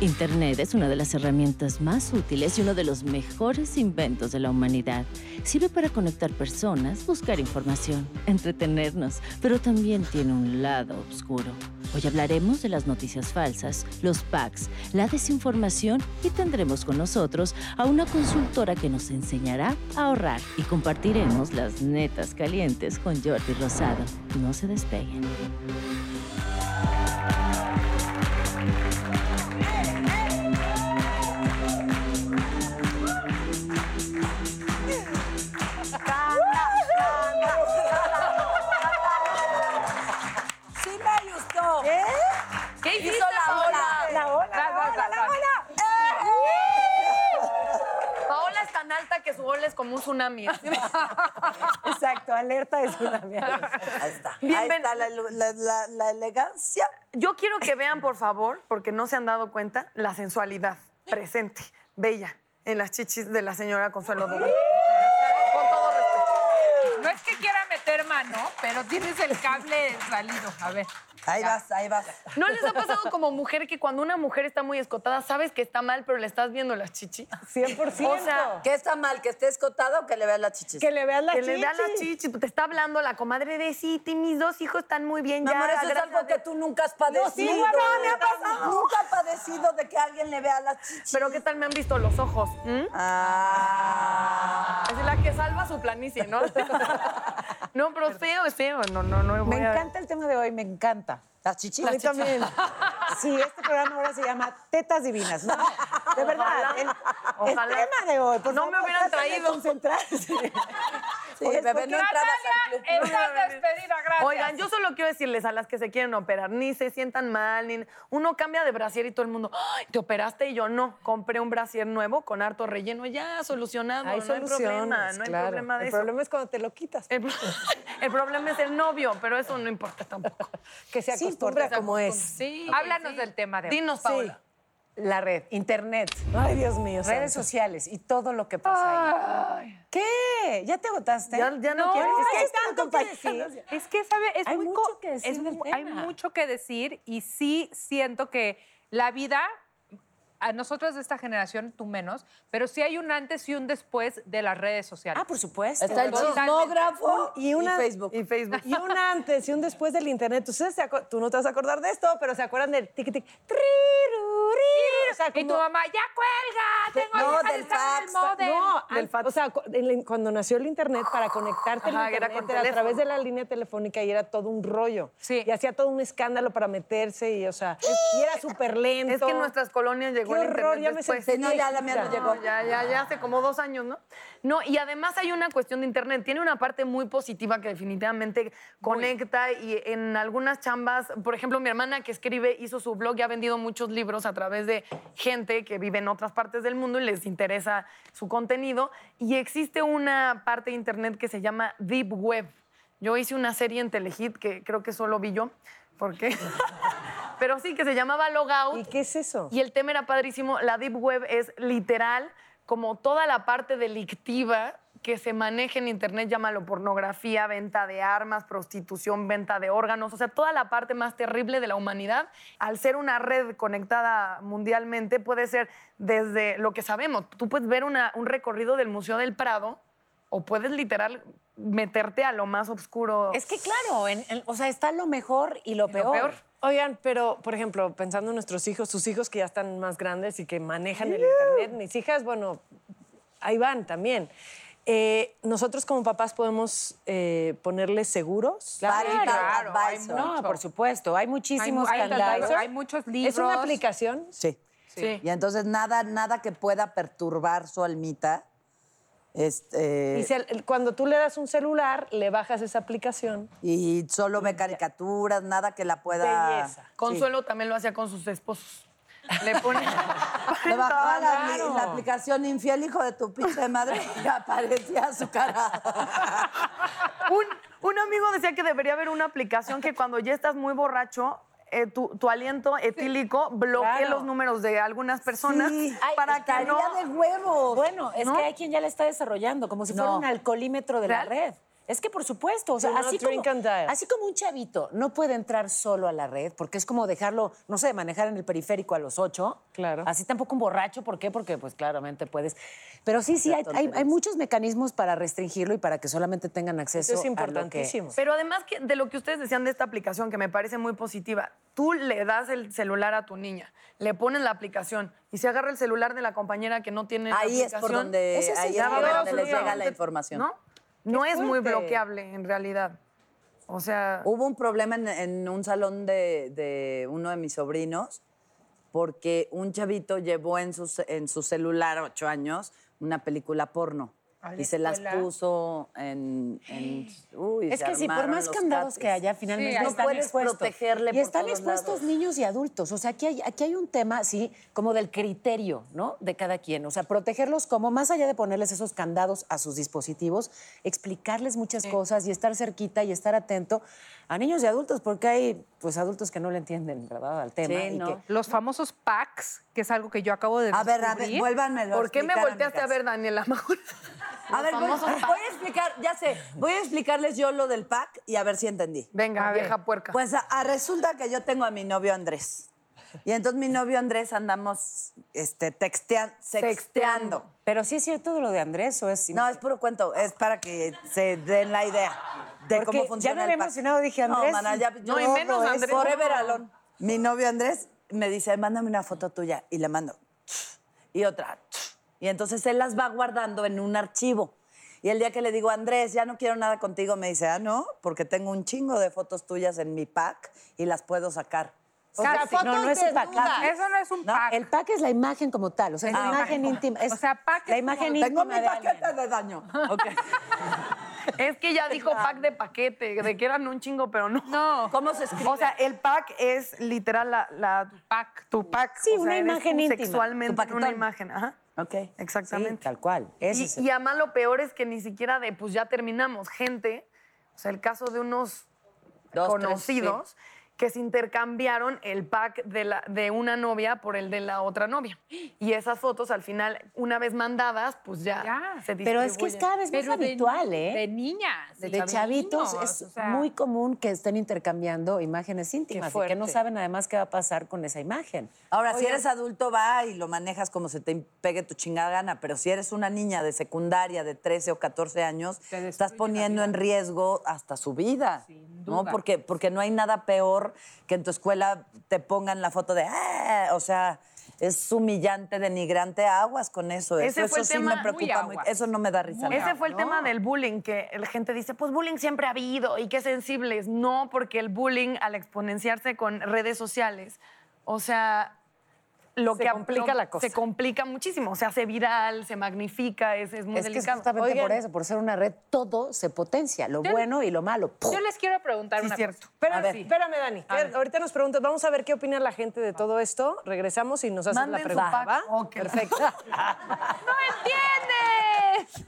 Internet es una de las herramientas más útiles y uno de los mejores inventos de la humanidad. Sirve para conectar personas, buscar información, entretenernos, pero también tiene un lado oscuro. Hoy hablaremos de las noticias falsas, los packs, la desinformación y tendremos con nosotros a una consultora que nos enseñará a ahorrar y compartiremos las netas calientes con Jordi Rosado. No se despeguen. Que su ola es como un tsunami. Exacto, alerta de tsunami. Ahí está. Ahí Bienven- está la, la- la- la elegancia. Yo quiero que vean, por favor, porque no se han dado cuenta, la sensualidad presente, bella, en las chichis de la señora Consuelo Duval. Con todo respeto. No es que quiera meter mano, pero tienes el cable salido. A ver. Ahí vas, ahí vas. ¿No les ha pasado como mujer que cuando una mujer está muy escotada, sabes que está mal, pero le estás viendo las chichis? 100%. O sea, ¿Qué está mal? ¿Que esté escotada o que le veas la chichis? que le veas la que chichi. le da la chichi, te está hablando la comadre de sí, mis dos hijos están muy bien Mi ya. amor, eso es algo que Dios". tú nunca has padecido. sí, no, me ha pasado. Nunca he padecido de que alguien le vea la chichis. Pero ¿qué tal me han visto los ojos? ¿Mm? Ah. Es la que salva su planicie, ¿no? no, pero feo, es feo. No, no, no. Me voy a- encanta el tema de hoy, me encanta. ¿Las chichis? A mí también. Sí, este programa ahora se llama Tetas Divinas. No, de verdad, el, el tema de hoy. Por No me hubieran traído. concentrarse. Sí, Oye, bebé, ¿por no. Estás despedida, gracias. Oigan, yo solo quiero decirles a las que se quieren operar, ni se sientan mal, ni uno cambia de brasier y todo el mundo, "Ay, ¿te operaste? Y yo no, compré un brasier nuevo con harto relleno, ya solucionado, Hay no hay problema, no hay claro. problema de El eso. problema es cuando te lo quitas. El, pro- el problema es el novio, pero eso no importa tampoco. Que se Sí, acostumbra porque- como es. Sí. Háblanos del tema de. Dinos, Paola. La red, internet. Ay, Dios mío. redes santo. sociales y todo lo que pasa ahí. ¿Qué? ¿Ya te agotaste? Ya, ya no, No, quieres. es que hay es tanto que decir. Es que, ¿sabe? Es Hay muy mucho que decir es Hay mucho que decir y sí siento que la vida, a nosotros de esta generación, tú menos, pero sí hay un antes y un después de las redes sociales. Ah, por supuesto. Está el chismógrafo Y una- Facebook. Y Facebook. Y un antes y un después del internet. Ustedes se acu- tú no te vas a acordar de esto, pero se acuerdan del tic tic. O sea, Y tu mamá, ya cuelga, tengo No, que del fax. el modem. No, Del fax. o sea, cuando nació el internet para conectarte al Ajá, que era con era a través de la línea telefónica y era todo un rollo. Sí. Y hacía todo un escándalo para meterse y, o sea, y era súper lento. Es que en nuestras colonias llegó Qué horror, internet ya me después. no, ya la mía no llegó. Ya, ya, ya hace como dos años, ¿no? No, y además hay una cuestión de Internet. Tiene una parte muy positiva que definitivamente conecta y en algunas chambas, por ejemplo, mi hermana que escribe hizo su blog y ha vendido muchos libros a través de gente que vive en otras partes del mundo y les interesa su contenido. Y existe una parte de Internet que se llama Deep Web. Yo hice una serie en Telehit que creo que solo vi yo. ¿Por qué? Pero sí, que se llamaba Logout. ¿Y qué es eso? Y el tema era padrísimo. La Deep Web es literal como toda la parte delictiva que se maneja en Internet, llámalo pornografía, venta de armas, prostitución, venta de órganos, o sea, toda la parte más terrible de la humanidad, al ser una red conectada mundialmente, puede ser desde lo que sabemos. Tú puedes ver una- un recorrido del Museo del Prado o puedes literal meterte a lo más oscuro. Es que claro, en- en- o sea, está lo mejor y lo lo peor. peor. Oigan, pero, por ejemplo, pensando en nuestros hijos, sus hijos que ya están más grandes y que manejan el internet, mis hijas, bueno, ahí van también. Eh, nosotros como papás podemos eh, ponerles seguros. Parental claro, hay. No, por supuesto. Hay muchísimos mu- hay- candados. hay muchos libros. Es una aplicación. Sí. Sí. Y entonces nada, nada que pueda perturbar su almita. Este, Y cuando tú le das un celular, le bajas esa aplicación. y solo ve caricaturas, nada que la pueda. Belleza. Consuelo también lo hacía con sus esposos. Le pone... Le bajaba la, Claro. la aplicación infiel, hijo de tu pinche madre, y aparecía su cara. un, un amigo decía que debería haber una aplicación que cuando ya estás muy borracho, eh, tu, tu aliento etílico bloquee Claro. los números de algunas personas Sí. Ay, para que no... de huevos. Bueno, es ¿No? que hay quien ya la está desarrollando, como si fuera No. un alcoholímetro de la red. Es que por supuesto, o sea, así como, drink and dial. así como un chavito no puede entrar solo a la red, porque es como dejarlo, no sé, manejar en el periférico a los ocho. Claro. Así tampoco un borracho, ¿por qué? Porque pues claramente puedes. Pero sí, sí, hay, hay- hay muchos mecanismos para restringirlo y para que solamente tengan acceso Eso es a lo que- importantísimo. Pero además que de lo que ustedes decían de esta aplicación, que me parece muy positiva, tú le das el celular a tu niña, le pones la aplicación y se agarra el celular de la compañera que no tiene la Ahí es por aplicación, donde, ahí es a por donde les llega la información. ¿No? No es muy bloqueable en realidad. O sea, Hubo un problema en, en un salón de, de uno de mis sobrinos porque un chavito llevó en su, en su celular, ocho años, una película porno. ¿A la Y se las puso en... en- uy, Es se que sí, por más candados que haya, finalmente Sí, no están puedes expuestos. protegerle y por están todos expuestos lados. niños y adultos. O sea, aquí hay, aquí hay un tema, sí, como del criterio, ¿no? De cada quien. O sea, protegerlos como, más allá de ponerles esos candados a sus dispositivos, explicarles muchas cosas y estar cerquita y estar atento a niños y adultos, porque hay, pues, adultos que no le entienden, ¿verdad?, al tema. Sí, y no. que- Los famosos packs, que es algo que yo acabo de A ver, a ver, vuélvanmelo a ¿por qué me volteaste a amigas. ver, Daniela? A ver, voy, voy a explicar, ya sé, voy a explicarles yo lo del pack y a ver si entendí. Venga, ver. vieja puerca. Pues a- a resulta que yo tengo a mi novio Andrés. Y entonces mi novio Andrés andamos este, textean- sexteando. Pero sí es cierto de lo de Andrés, o es... No, es puro cuento, es para que se den la idea de Porque cómo ya funciona me el había emocionado, dije, Andrés, No, mana, ya, no, y yo- menos es Andrés. Forever alone. Mi novio Andrés me dice, mándame una foto tuya. Y le mando. Y otra. Y entonces él las va guardando en un archivo. Y el día que le digo, Andrés, ya no quiero nada contigo, me dice, ah, no, porque tengo un chingo de fotos tuyas en mi pack y las puedo sacar. O sea, Fotos no, no es el pack. Eso no es un No, pack. el pack es la imagen como tal, o sea, es la Ah, imagen íntima. es O sea, pack la es imagen como- íntima Tengo mi de alguien. paquete de daño. Ok. Es que ya dijo pack de paquete, de que eran un chingo, pero no. No. ¿Cómo se escribe? O sea, el pack es literal la, la pack. tu pack. Sí, o sea, una imagen íntima, Sexualmente tu una imagen, ajá. Ok. Exactamente. Sí, tal cual. Ese Y, es el- y además lo peor es que ni siquiera de, pues ya terminamos, gente, o sea, el caso de unos Dos, tres, conocidos que se intercambiaron el pack de, la, de una novia por el de la otra novia. Y esas fotos al final, una vez mandadas, pues ya, Ya. se Pero es que es distribuyen. cada vez más Pero de- habitual, ¿eh? De niñas. de, chavitos. es o sea. muy común que estén intercambiando imágenes íntimas y que no saben además qué va a pasar con esa imagen. Ahora, si eres adulto, va y lo manejas como se te pegue tu chingada gana, pero si eres una niña de secundaria de 13 o 14 años, estás poniendo en riesgo hasta su vida. Sin ¿no? Porque, porque no hay nada peor que en tu escuela te pongan la foto de, "Ah", o sea, es humillante, denigrante, aguas con eso. Ese eso fue el eso sí tema- me preocupa muy. Eso no me da risa. Ese fue el No. tema del bullying, que la gente dice, pues bullying siempre ha habido y qué sensibles. No, porque el bullying al exponenciarse con redes sociales, o sea, lo Se que complica lo- la cosa. Se complica muchísimo, se hace viral, se magnifica, es, es muy es que es delicado. justamente Oigan. por eso, por ser una red, todo se potencia, lo Yo- bueno y lo malo. ¡pum! Yo les quiero preguntar Sí, una cierto. cosa. Pero, A ver. espérame, Dani. que ahorita nos preguntas, vamos a ver qué opina la gente de todo esto. Regresamos y nos haces Manden la su pregunta, pack. ¿va? Ok. Perfecto. ¡No entiendes!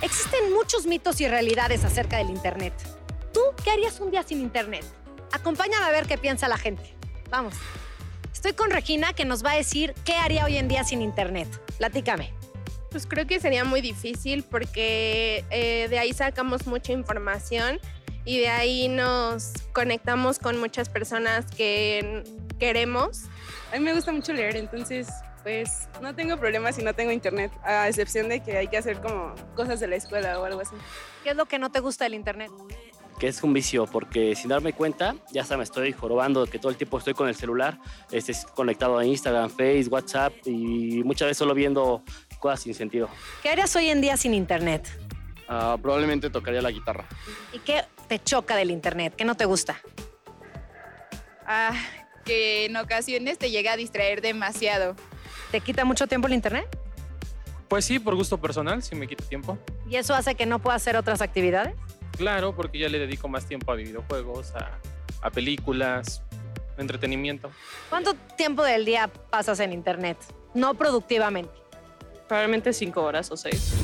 Existen muchos mitos y realidades acerca del Internet. ¿Tú qué harías un día sin Internet? Acompáñame a ver qué piensa la gente. Vamos. Estoy con Regina que nos va a decir qué haría hoy en día sin Internet. Platícame. Pues creo que sería muy difícil porque eh, de ahí sacamos mucha información y de ahí nos conectamos con muchas personas que queremos. A mí me gusta mucho leer, entonces pues no tengo problemas si no tengo internet, a excepción de que hay que hacer como cosas de la escuela o algo así. ¿Qué es lo que no te gusta del Internet? Que es un vicio, porque sin darme cuenta, ya hasta me estoy jorobando que todo el tiempo estoy con el celular, este, conectado a Instagram, Facebook, WhatsApp y muchas veces solo viendo cosas sin sentido. ¿Qué harías hoy en día sin Internet? Ah, probablemente tocaría la guitarra. ¿Y qué te choca del Internet? ¿Qué no te gusta? Ah, que en ocasiones te llega a distraer demasiado. ¿Te quita mucho tiempo el Internet? Pues sí, por gusto personal, sí me quita tiempo. ¿Y eso hace que no puedas hacer otras actividades? Claro, porque ya le dedico más tiempo a videojuegos, a, a películas, entretenimiento. ¿Cuánto tiempo del día pasas en Internet? No productivamente. Probablemente cinco horas o seis.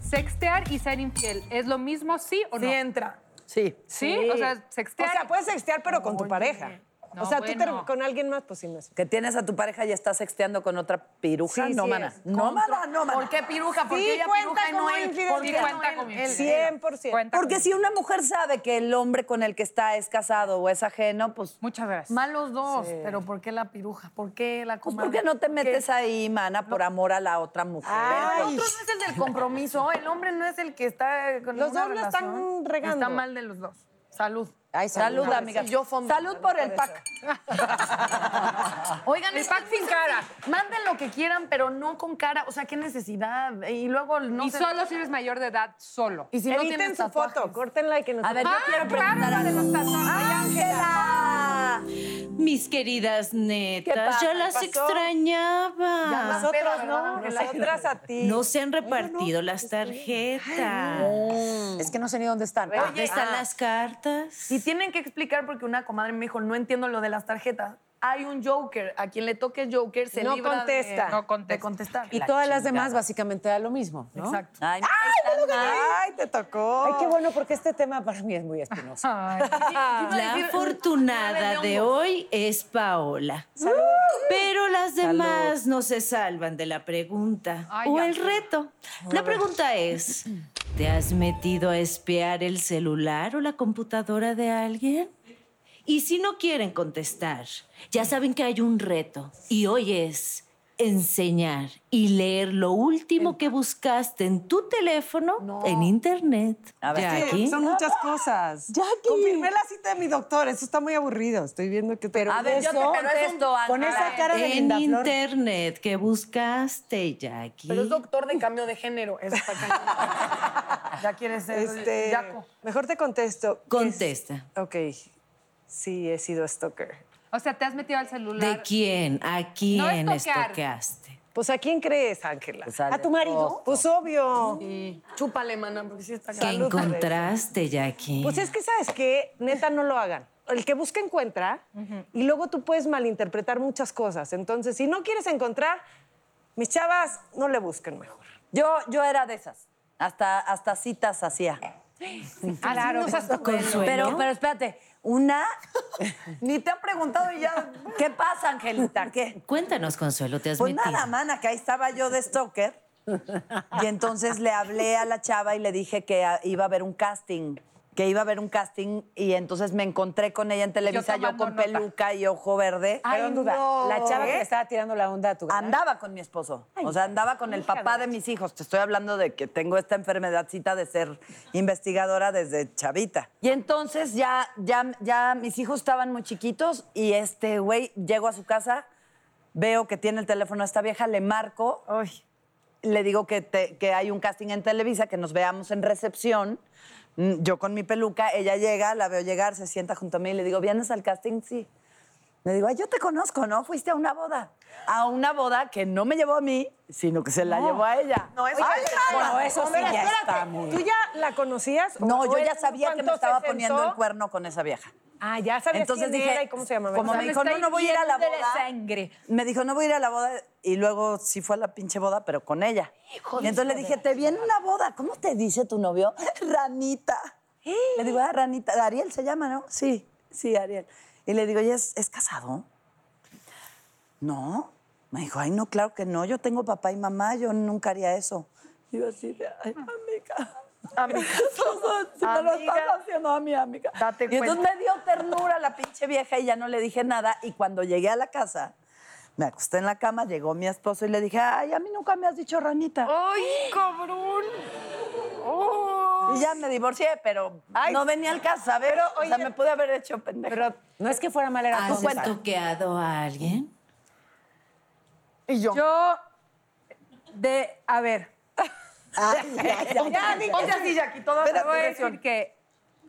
Sextear y ser infiel, ¿es lo mismo, sí o no? Sí entra. Sí. ¿Sí? O sea, O sextear. sea, puedes sextear, pero con tu pareja. O sea, tú ter- con alguien más, pues sí no es. Que tienes a tu pareja y estás sexteando con otra piruja. Sí, no, sí mana. No, mana, no, mana. ¿Por qué piruja? ¿Por Sí, qué ella cuenta piruja y no él? ¿Por qué cuenta él? como Él- infidelidad. 100%. Cuenta Porque si una mujer sabe que el hombre con el que está es casado o es ajeno, pues... Muchas gracias. Mal los dos, pero ¿por qué la piruja? ¿Por qué la Pues comadre? ¿por qué no te ¿Qué? metes ahí, mana, por amor a la otra mujer? Pero el otro no es el del compromiso, el hombre no es el que está con Los dos la están regando. Está mal de los dos. Salud. Ay, salud, amiga. Yo fondo. Salud por el pack. Oigan, El pack sin cara. Manden lo que quieran, pero no con cara. O sea, qué necesidad. Y luego no y se- solo si eres mayor de edad, solo. Y si no Eviten tienes su tatuajes. foto, córtenla y que nos A ver, yo Ah, quiero claro, preguntar de algo. los tatuajes. ¡Ángela! Mis queridas netas, yo ¿Qué las pasó? extrañaba. Nosotros no, nosotras a ti. No se han repartido las tarjetas. Es que no sé ni dónde están. ¿Dónde están ah. las cartas? Y tienen que explicar porque una comadre me dijo, no entiendo lo de las tarjetas. Hay un Joker. A quien le toque Joker se No libra de- contesta. No contesta. de contestar. Y todas las demás básicamente da lo mismo, ¿no? Exacto. Ay, ay, Ay, te tocó. Ay, qué bueno, porque este tema para mí es muy espinoso. La afortunada de hoy es Paola. Pero las demás no se salvan de la pregunta Ay, o ya. el reto. La pregunta es, ¿te has metido a espiar el celular o la computadora de alguien? Y si no quieren contestar, ya saben que hay un reto y hoy es enseñar y leer lo último que buscaste en tu teléfono en internet. A ver, Jackie. Son muchas cosas. Jackie. Confirmé la cita de mi doctor. Eso está muy aburrido. Estoy viendo que... Pero A ver, yo te contesto, Con Ángela. esa cara de en internet que buscaste, Jackie. Pero es doctor de cambio de género. Eso está cañón. ya quieres ser Este, mejor te contesto. Contesta. Ok. Sí, he sido stalker. O sea, te has metido al celular. ¿De quién? ¿A quién No estoqueaste? Pues ¿a quién crees, Ángela? Pues ¿A tu marido? Pues obvio. Chúpale, mana, porque sí está ¿Qué cañón. encontraste, Jackie? Pues es que, ¿sabes qué? Neta, no lo hagan. El que busca encuentra y luego tú puedes malinterpretar muchas cosas. Entonces, si no quieres encontrar, mis chavas, no le busquen mejor. Yo, yo era de esas. Hasta, hasta citas hacía. Claro, Consuelo. Pero, pero espérate, una. Ni te han preguntado y ya. ¿Qué pasa, Angelita? ¿Qué? Cuéntanos, Consuelo, ¿te has Pues metido? nada, mana, que ahí estaba yo de stalker. Y entonces le hablé a la chava y le dije que iba a haber un casting. Que iba a haber un casting y entonces me encontré con ella en Televisa, yo, con nota. peluca y ojo verde. Pero duda, no. la chava que ¿Eh? le estaba tirando la onda a tu. Andaba con mi esposo. o sea, andaba con el papá de mis hijos. Te estoy hablando de que tengo esta enfermedadcita de ser investigadora desde chavita. Y entonces ya, ya, ya mis hijos estaban muy chiquitos y este güey, llego a su casa, veo que tiene el teléfono a esta vieja, le marco, le digo que, te- que hay un casting en Televisa, que nos veamos en recepción. Mm, Yo con mi peluca, ella llega, la veo llegar, se sienta junto a mí y le digo, ¿vienes al casting? Sí. Le digo, ay, yo te conozco, ¿no? Fuiste a una boda. A una boda que no me llevó a mí, sino que se la llevó a ella. No, eso Ay. Bueno, eso sí ya está muy... ¿Tú ya la conocías? No, yo ya sabía que me estaba poniendo el cuerno con esa vieja. Ah, ya sabías Entonces quién dije, era y cómo se llama. como ¿verdad? me dijo, no, no voy a ir a la boda. sangre. Me dijo, no voy a ir a la boda. Y luego sí fue a la pinche boda, pero con ella. y entonces le dije, te viene una boda. ¿Cómo te dice tu novio? Ranita. Le digo, ah, Ranita. Ariel se llama, ¿no? Sí, sí, Ariel. Y le digo, ¿y es, es casado? No. Me dijo, ay, no, claro que no. Yo tengo papá y mamá, yo nunca haría eso. Y yo así de, ay, amiga. Amiga. Si me lo Amiga. estás haciendo a mi amiga. Date y entonces cuenta. me dio ternura la pinche vieja y ya no le dije nada. Y cuando llegué a la casa, me acosté en la cama, llegó mi esposo y le dije, ay, a mí nunca me has dicho ranita. ¡Ay, cabrón! Y ya me divorcié, pero no venía al caso, ¿sabes? Pero, o sea, oye, me pude haber hecho pendeja. Pero No es que fuera mal, era ¿Has toqueado a alguien? Y yo. Yo, de, a ver, Ya, ponte así, Jackie, toda te la voy a decir que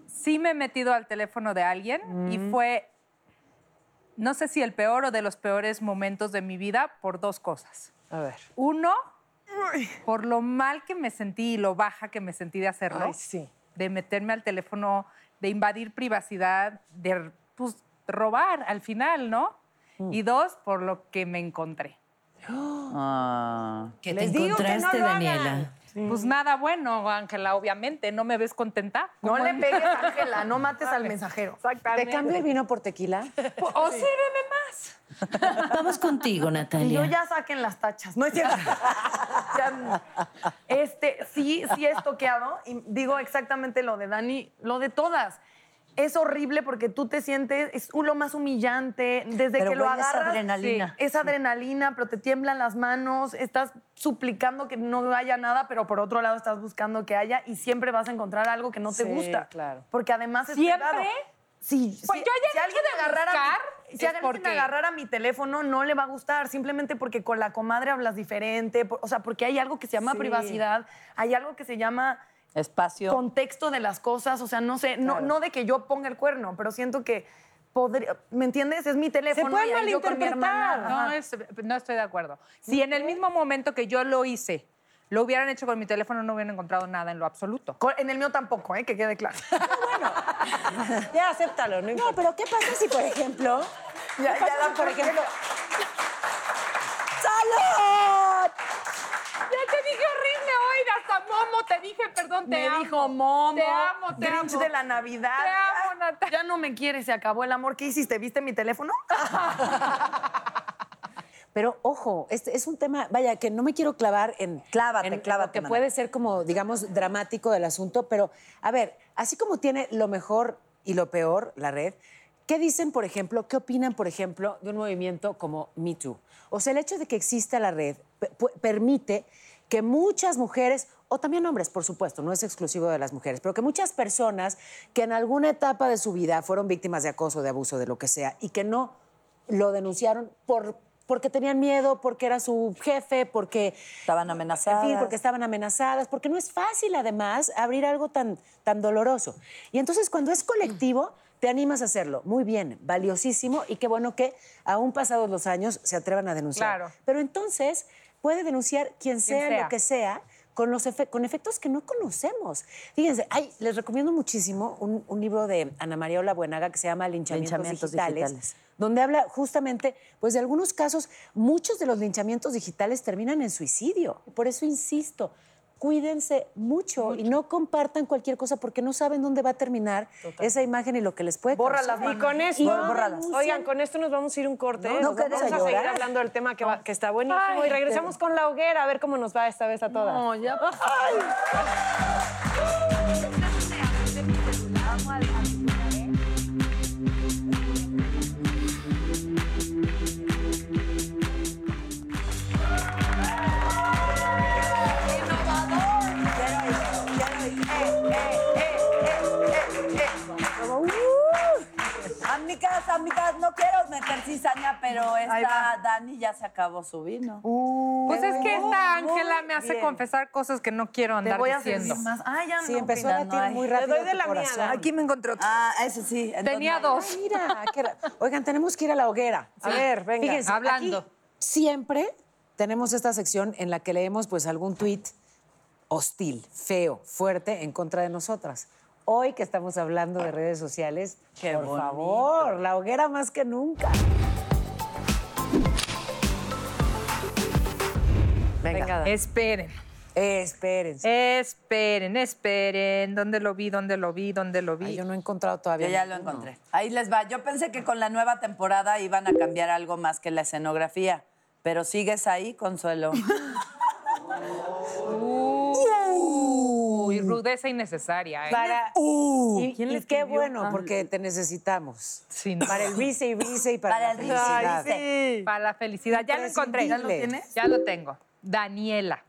sí me he metido al teléfono de alguien y fue, no sé si el peor o de los peores momentos de mi vida por dos cosas. A ver. Uno, por lo mal que me sentí y lo baja que me sentí de hacerlo. Ay, sí. De meterme al teléfono, de invadir privacidad, de pues, robar al final, ¿no? Y dos, por lo que me encontré. Ah. ¿Qué te Les digo que no encontraste, Pues nada bueno, Ángela, obviamente. No me ves contenta. No ¿Cómo le pegues, Ángela, no mates al mensajero. ¿Te cambio el vino por tequila? O sírveme más. Vamos contigo, Y yo Natalia. ya saquen las tachas. No es cierto. Ya- este, sí, sí he toqueado y digo exactamente lo de Dani, lo de todas. Es horrible porque tú te sientes, es lo más humillante, desde Pero que lo esa agarras. adrenalina. sí, es adrenalina, pero te tiemblan las manos, estás suplicando que no haya nada, pero por otro lado estás buscando que haya y siempre vas a encontrar algo que no te Sí, gusta. claro. Porque además es ¿Siempre? privado. Sí, Pues sí, yo ya si alguien de agarrara mi- si es alguien porque- agarrara mi teléfono no le va a gustar, simplemente porque con la comadre hablas diferente, por- o sea, porque hay algo que se llama Sí. privacidad, hay algo que se llama Espacio. contexto de las cosas, o sea, no sé, no, no de que yo ponga el cuerno, pero siento que podría, ¿me entiendes? Es mi teléfono. Se puede y yo malinterpretar. No, es- no estoy de acuerdo. Si en el mismo momento que yo lo hice, lo hubieran hecho con mi teléfono, no hubieran encontrado nada en lo absoluto. Con- En el mío tampoco, ¿eh? que quede claro. Ya, acéptalo, no No, pero ¿qué pasa si, por ejemplo... Ya, ¿qué ya pasa la si, por ejemplo... ¡Salud! Ya te dije horrible hoy, te dije, perdón, te Me amo. dijo Momo, Te amo, te amo. de la Navidad. Te amo, Natalia. Ya no me quieres, se acabó el amor. ¿Qué hiciste? ¿Viste mi teléfono? Pero ojo, este es un tema, vaya, que no me quiero clavar en. Clávate, en clávate, que puede ser como, digamos, dramático del asunto, pero a ver, así como tiene lo mejor y lo peor la red, ¿qué dicen, por ejemplo, qué opinan, por ejemplo, de un movimiento como Me Too? O sea, el hecho de que exista la red permite que muchas mujeres, o también hombres, por supuesto, no es exclusivo de las mujeres, pero que muchas personas que en alguna etapa de su vida fueron víctimas de acoso, de abuso, de lo que sea, y que no lo denunciaron por, porque tenían miedo, porque era su jefe, porque... Estaban amenazadas. En fin, porque estaban amenazadas, porque no es fácil además abrir algo tan, tan doloroso. Y entonces cuando es colectivo, te animas a hacerlo. Muy bien, valiosísimo y qué bueno que aún pasados los años se atrevan a denunciar. Claro. Pero entonces puede denunciar quien sea, sea. lo que sea. Con, los efe- con efectos que no conocemos. Fíjense, ay, les recomiendo muchísimo un, un libro de Ana María Ola Buenaga que se llama Linchamientos, Linchamientos digitales, digitales. donde habla justamente pues, de algunos casos, muchos de los linchamientos digitales terminan en suicidio. Por eso insisto, cuídense mucho, y no compartan cualquier cosa porque no saben dónde va a terminar esa imagen y lo que les puede Bórralas, causar. Y con esto, Y no oigan, con esto nos vamos a ir un corte. No, ¿eh? no Nos vamos a seguir hablando del tema que, va- que está buenísimo. Ay, y regresamos con la hoguera a ver cómo nos va esta vez a todas. No, ya. Amigas, amigas, no quiero meter cizaña, pero esta. Dani ya se acabó su vino. Pues es que esta Ángela me hace bien. confesar cosas que no quiero Te andar voy a diciendo. servir más. Ah, ya Sí, no. empezó a latir no muy Le rápido doy de la mía. Aquí me encontré otro. Ah, ese sí. entonces Tenía dos. Mira, qué ra- oigan, tenemos que ir a la hoguera. A ver, venga. Fíjense, Hablando. aquí siempre tenemos esta sección en la que leemos pues algún tuit hostil, feo, fuerte en contra de nosotras. Hoy que estamos hablando de redes sociales, Qué por bonito. favor, la hoguera más que nunca. Venga. Esperen, espérense. esperen, esperen. ¿Dónde lo vi? ¿Dónde lo vi? ¿Dónde lo vi? Ay, yo no he encontrado todavía. Yo ya lo encontré. Ahí les va. Yo pensé que con la nueva temporada iban a cambiar algo más que la escenografía, pero sigues ahí, Consuelo. Uy, rudeza innecesaria. ¿eh? Para, Uh. y, ¿Quién y le qué bueno, Ah. porque te necesitamos. Sí, no. Para el rice y rice y para, Para la el rice y felicidad. rice. Para la felicidad. Ya lo encontré. ¿Ya lo tienes? Ya lo tengo. Daniela.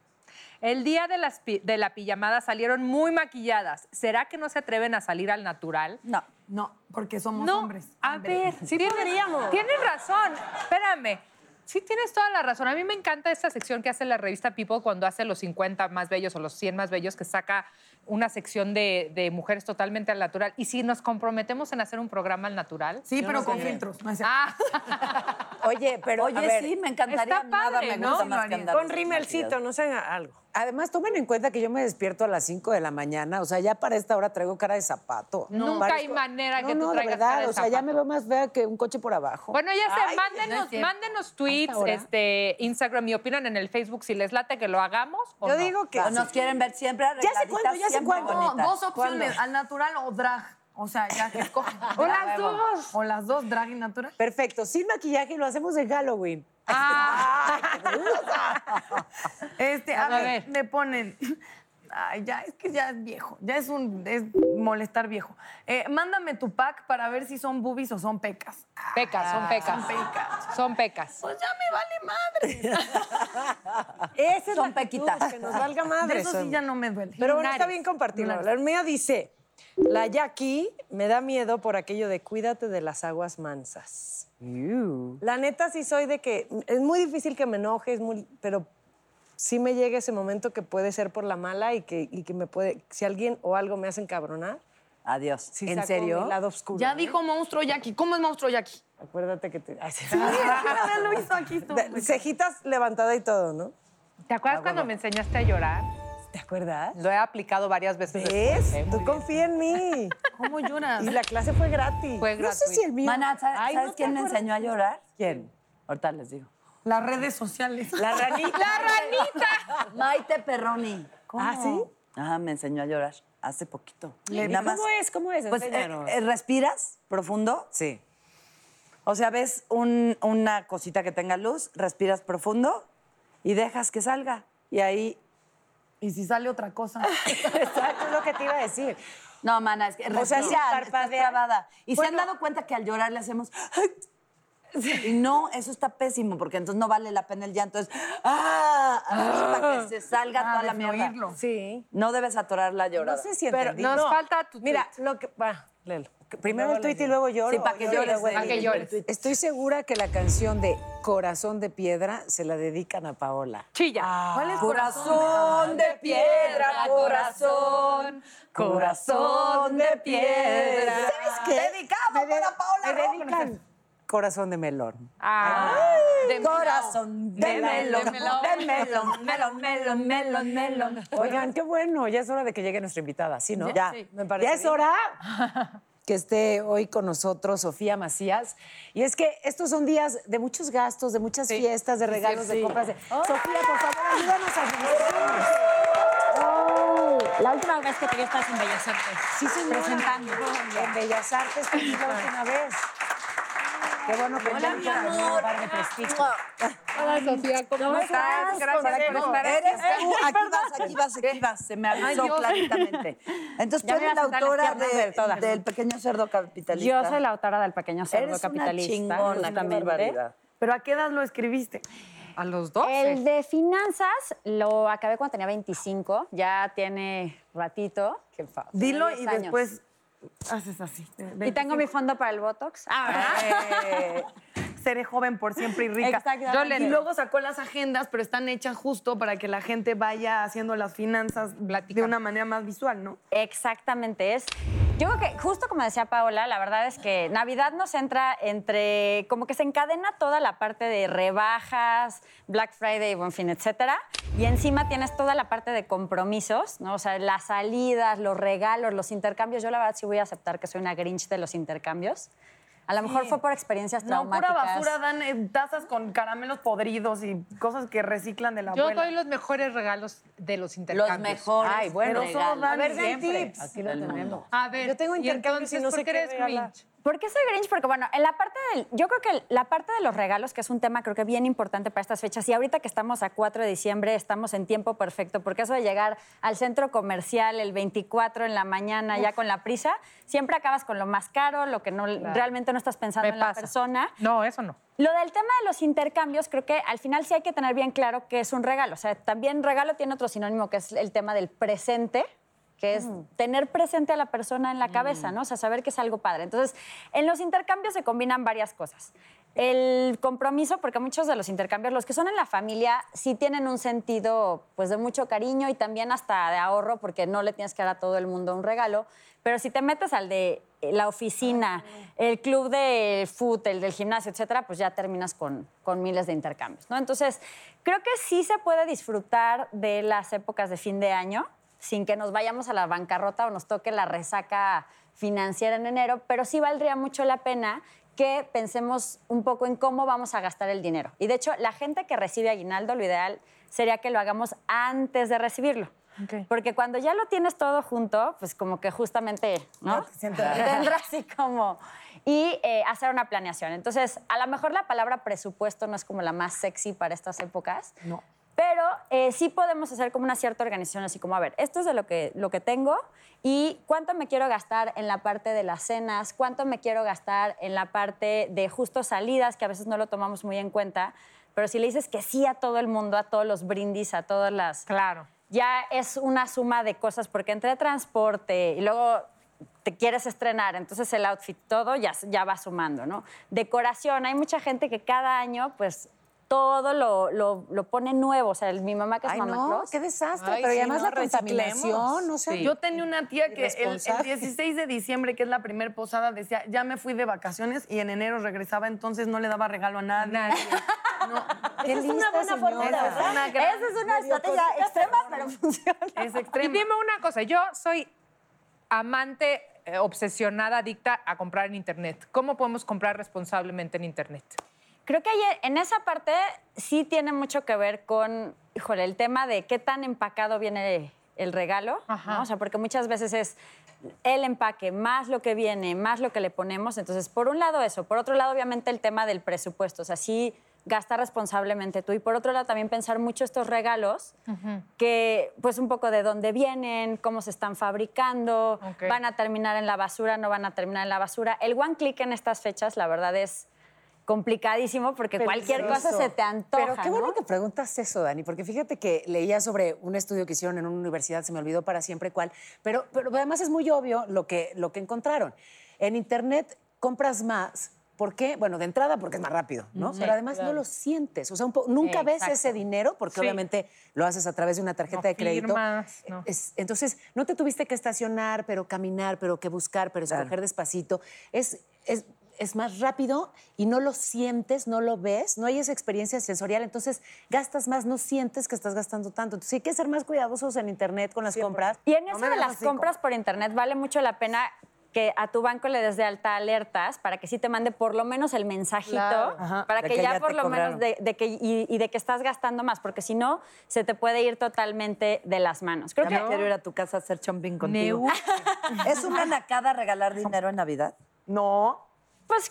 El día de, las de la pijamada salieron muy maquilladas. ¿Será que no se atreven a salir al natural? No. No, porque somos no, hombres. a ver, sí podríamos. Tienes razón. Espérame. Sí, tienes toda la razón. A mí me encanta esta sección que hace la revista People cuando hace los 50 más bellos o los 100 más bellos, que saca una sección de, de mujeres totalmente al natural. Y si nos comprometemos en hacer un programa al natural. Sí, pero no con filtros. Ah, Oye, pero Oye, a ver, sí, me encantaría. está Nada padre, me ¿no? gusta más que andar Con desmaquillada. no sé, algo. además tomen en cuenta que yo me despierto a las 5 de la mañana, o sea, ya para esta hora traigo cara de zapato. Nunca hay manera no, que tú no, traigas verdad, cara de o sea, ya me veo más fea que un coche por abajo. Bueno, ya sé, mándenos, no mándenos tweets, este, Instagram y opinan en el Facebook si les late que lo hagamos o Yo no. digo que O nos quieren ver siempre Ya sé cuándo, ya sé cuándo. Dos opciones, al natural o drag. O sea, ya que escogen. O las dos. O las dos, drag y natural. Perfecto, sin maquillaje lo hacemos en Halloween. Ah, Este, a, A ver, ver. me ponen. Ay, ya, es que ya es viejo. Ya es un. Es molestar viejo. Eh, mándame tu pack para ver si son boobies o son pecas. pecas, son pecas. Son pecas. Son pecas. Pues ya me vale madre. Esa es Son pequitas. Que nos valga madre. De eso sí ya no me duele. Pero bueno, está bien compartirlo. La mía dice, la Jackie me da miedo por aquello de cuídate de las aguas mansas. La neta sí soy de que es muy difícil que me enoje, es muy, pero sí me llega ese momento que puede ser por la mala y que, y que me puede, si alguien o algo me hace encabronar, Adiós. sí ¿En saco serio? mi lado oscuro. Ya ¿eh? dijo monstruo Jackie. ¿Cómo es monstruo Jackie? Acuérdate que te... Ay, sí. Lo hizo aquí. muy- cejitas levantada y todo, ¿no? ¿Te acuerdas cuando me enseñaste a llorar? ¿Te acuerdas? Lo he aplicado varias veces. ¿Ves? después, ¿eh? Tú confía en mí. ¿Cómo lloras? Y la clase fue gratis. Fue No sé si el mío. Mana, ¿sabes, Ay, ¿sabes ¿no te quién me enseñó a llorar? ¿Quién? Ahorita les digo. Las redes sociales. La ranita. ¡La ranita! Maite Perroni. ¿Ah, sí? Ajá, me enseñó a llorar hace poquito. ¿Y ¿Cómo es? ¿Cómo es? Pues eh, eh, respiras profundo. sí. O sea, ves un- una cosita que tenga luz, respiras profundo y dejas que salga. Y ahí. Y si sale otra cosa. Exacto, es lo que te iba a decir. No, mana, es que O sea, trabada. Y se han dado cuenta que al llorar le hacemos. Y no, eso está pésimo, porque entonces no vale la pena el llanto. Es. ¡Ah! Así para que se salga Ah, toda la mierda. Sí. No debes atorar la llorada. No sé si Pero. Nos No. falta tu Mira, lo que... Va, léelo. Primero el tuit y luego lloro. Sí, para que llores, para que llores. Estoy segura que la canción de Corazón de Piedra se la dedican a Paola. Chilla. ¿Cuál es Corazón de piedra, corazón, corazón de piedra. ¿Sabes qué? Dedicado para Paola Me dedican Corazón de Melón. Ah, de Corazón de melón, melón, de melón. de melón, melón, melón, melón, melón. Oigan, qué bueno, ya es hora de que llegue nuestra invitada, ¿sí, no? Ya. Sí, me parece Ya es bien. hora que esté hoy con nosotros Sofía Macías. Y es que estos son días de muchos gastos, de muchas fiestas, de regalos, de compras. de- Sofía, por favor, ayúdanos a. La última vez que te vi estás en Bellas Artes. Sí, señora. Presentando. En Bellas Artes, fue la última vez. Qué bueno que ya mi amor. Hola, Sofía, ¿cómo estás? Gracias por estar aquí. Eres tú, aquí vas, aquí vas, aquí vas. Se me avisó Dios. claramente. Entonces, Ya tú eres la autora del Pequeño Cerdo Capitalista. Yo soy la autora del Pequeño Cerdo Eres Capitalista. una chingona, qué justamente. barbaridad. ¿Pero a qué edad lo escribiste? A los 12. El de finanzas lo acabé cuando tenía 25, ya tiene ratito. Qué. Dilo y 10 años. después haces así. Y tengo mi fondo para el Botox. Ah, ¿verdad? Eh, seré joven por siempre y rica. Exactamente. Y luego sacó las agendas, pero están hechas justo para que la gente vaya haciendo las finanzas de una manera más visual, ¿no? Exactamente, es. Yo creo que, justo como decía Paola, la verdad es que Navidad nos entra entre, como que se encadena toda la parte de rebajas, Black Friday, Buen Fin, etcétera, y encima tienes toda la parte de compromisos, ¿no? O sea, las salidas, los regalos, los intercambios. Yo la verdad sí voy a aceptar que soy una Grinch de los intercambios. A lo mejor fue por experiencias No, pura traumáticas. basura, dan eh, tazas con caramelos podridos y cosas que reciclan de la Yo abuela. doy los mejores regalos de los intercambios. mejores Ay, bueno. Pero solo dan A ver, tips. Aquí lo tenemos. A ver, Yo tengo intercambios y entonces, no ¿por sé qué eres? ¿Por qué soy Grinch? Porque, bueno, en la parte del. Yo creo que la parte de los regalos, que es un tema creo que bien importante para estas fechas, y ahorita que estamos a 4 de diciembre, estamos en tiempo perfecto, porque eso de llegar al centro comercial el 24 en la mañana, ya con la prisa, siempre acabas con lo más caro, lo que no realmente no estás pensando Me en la persona. No, eso no. Lo del tema de los intercambios, creo que al final sí hay que tener bien claro que es un regalo. O sea, también regalo tiene otro sinónimo que es el tema del presente, que es tener presente a la persona en la cabeza, ¿no? O sea, saber que es algo padre. Entonces, en los intercambios se combinan varias cosas. el compromiso, porque muchos de los intercambios, los que son en la familia, sí tienen un sentido pues de mucho cariño y también hasta de ahorro, porque no le tienes que dar a todo el mundo un regalo. Pero si te metes al de la oficina, el club de fútbol, el del gimnasio, etcétera, pues ya terminas con, con miles de intercambios, ¿no? Entonces, creo que sí se puede disfrutar de las épocas de fin de año sin que nos vayamos a la bancarrota o nos toque la resaca financiera en enero, pero sí valdría mucho la pena que pensemos un poco en cómo vamos a gastar el dinero. Y de hecho, la gente que recibe aguinaldo, lo ideal sería que lo hagamos antes de recibirlo. Porque cuando ya lo tienes todo junto, pues como que justamente, ¿no? Tendrás así como... Y eh, hacer una planeación. Entonces, a lo mejor la palabra presupuesto no es como la más sexy para estas épocas. No. Pero eh, sí podemos hacer como una cierta organización, así como, a ver, esto es de lo que, lo que tengo y cuánto me quiero gastar en la parte de las cenas, cuánto me quiero gastar en la parte de justo salidas, que a veces no lo tomamos muy en cuenta, pero si le dices que sí a todo el mundo, a todos los brindis, a todas las... Claro. Ya es una suma de cosas, porque entre transporte y luego te quieres estrenar, entonces el outfit, todo ya, ya va sumando, ¿no? Decoración, hay mucha gente que cada año, pues todo lo, lo, lo pone nuevo. O sea, el- mi mamá que es Ay, mamá no, Claus. qué desastre. Ay, pero sí, además no, la contaminación, no sé. Yo tenía una tía que el, el Irresponsable. 16 de diciembre, que es la primer posada, decía, ya me fui de vacaciones y en enero regresaba, entonces no le daba regalo a nadie. Qué Esa es una lista, buena forma de señora. hacer. Una gran- Esa es una estrategia extrema, pero funciona. Es Y extremo. dime una cosa, yo soy amante, eh, obsesionada, adicta a comprar en Internet. ¿Cómo podemos comprar responsablemente en Internet? Creo que en esa parte sí tiene mucho que ver con, híjole, el tema de qué tan empacado viene el regalo, ¿no? O sea, porque muchas veces es el empaque más lo que viene, más lo que le ponemos. Entonces, por un lado eso, por otro lado, obviamente, el tema del presupuesto, o sea, sí gasta responsablemente tú. Y por otro lado, también pensar mucho estos regalos, que pues un poco de dónde vienen, cómo se están fabricando, van a terminar en la basura, no van a terminar en la basura. El one click en estas fechas, la verdad es complicadísimo porque cualquier cosa se te antoja. Pero qué bueno ¿no? que preguntas eso, Dani, porque fíjate que leía sobre un estudio que hicieron en una universidad, se me olvidó para siempre cuál, pero, pero además es muy obvio lo que, lo que encontraron. En Internet compras más. ¿Por qué? Bueno, de entrada porque es más rápido, ¿no? Pero además Claro. no lo sientes. O sea, un nunca ves ese dinero porque Sí. obviamente lo haces a través de una tarjeta No de crédito. firmas, no. Es- entonces, no te tuviste que estacionar, pero caminar, pero que buscar, pero escoger despacito. Es, es, es más rápido y no lo sientes, no lo ves, no hay esa experiencia sensorial, entonces gastas más, no sientes que estás gastando tanto. Entonces, hay que ser más cuidadosos en Internet con las compras. Y en eso de las compras por internet vale mucho la pena que a tu banco le des de alta alertas para que sí te mande por lo menos el mensajito, Claro. Ajá, para que, que ya, ya por lo cobraron. menos de, de que y, y de que estás gastando más, porque si no se te puede ir totalmente de las manos. Creo Ya que me quiero ir a tu casa a hacer chomping contigo. ¿Es una nacada regalar dinero en Navidad? No. Pues,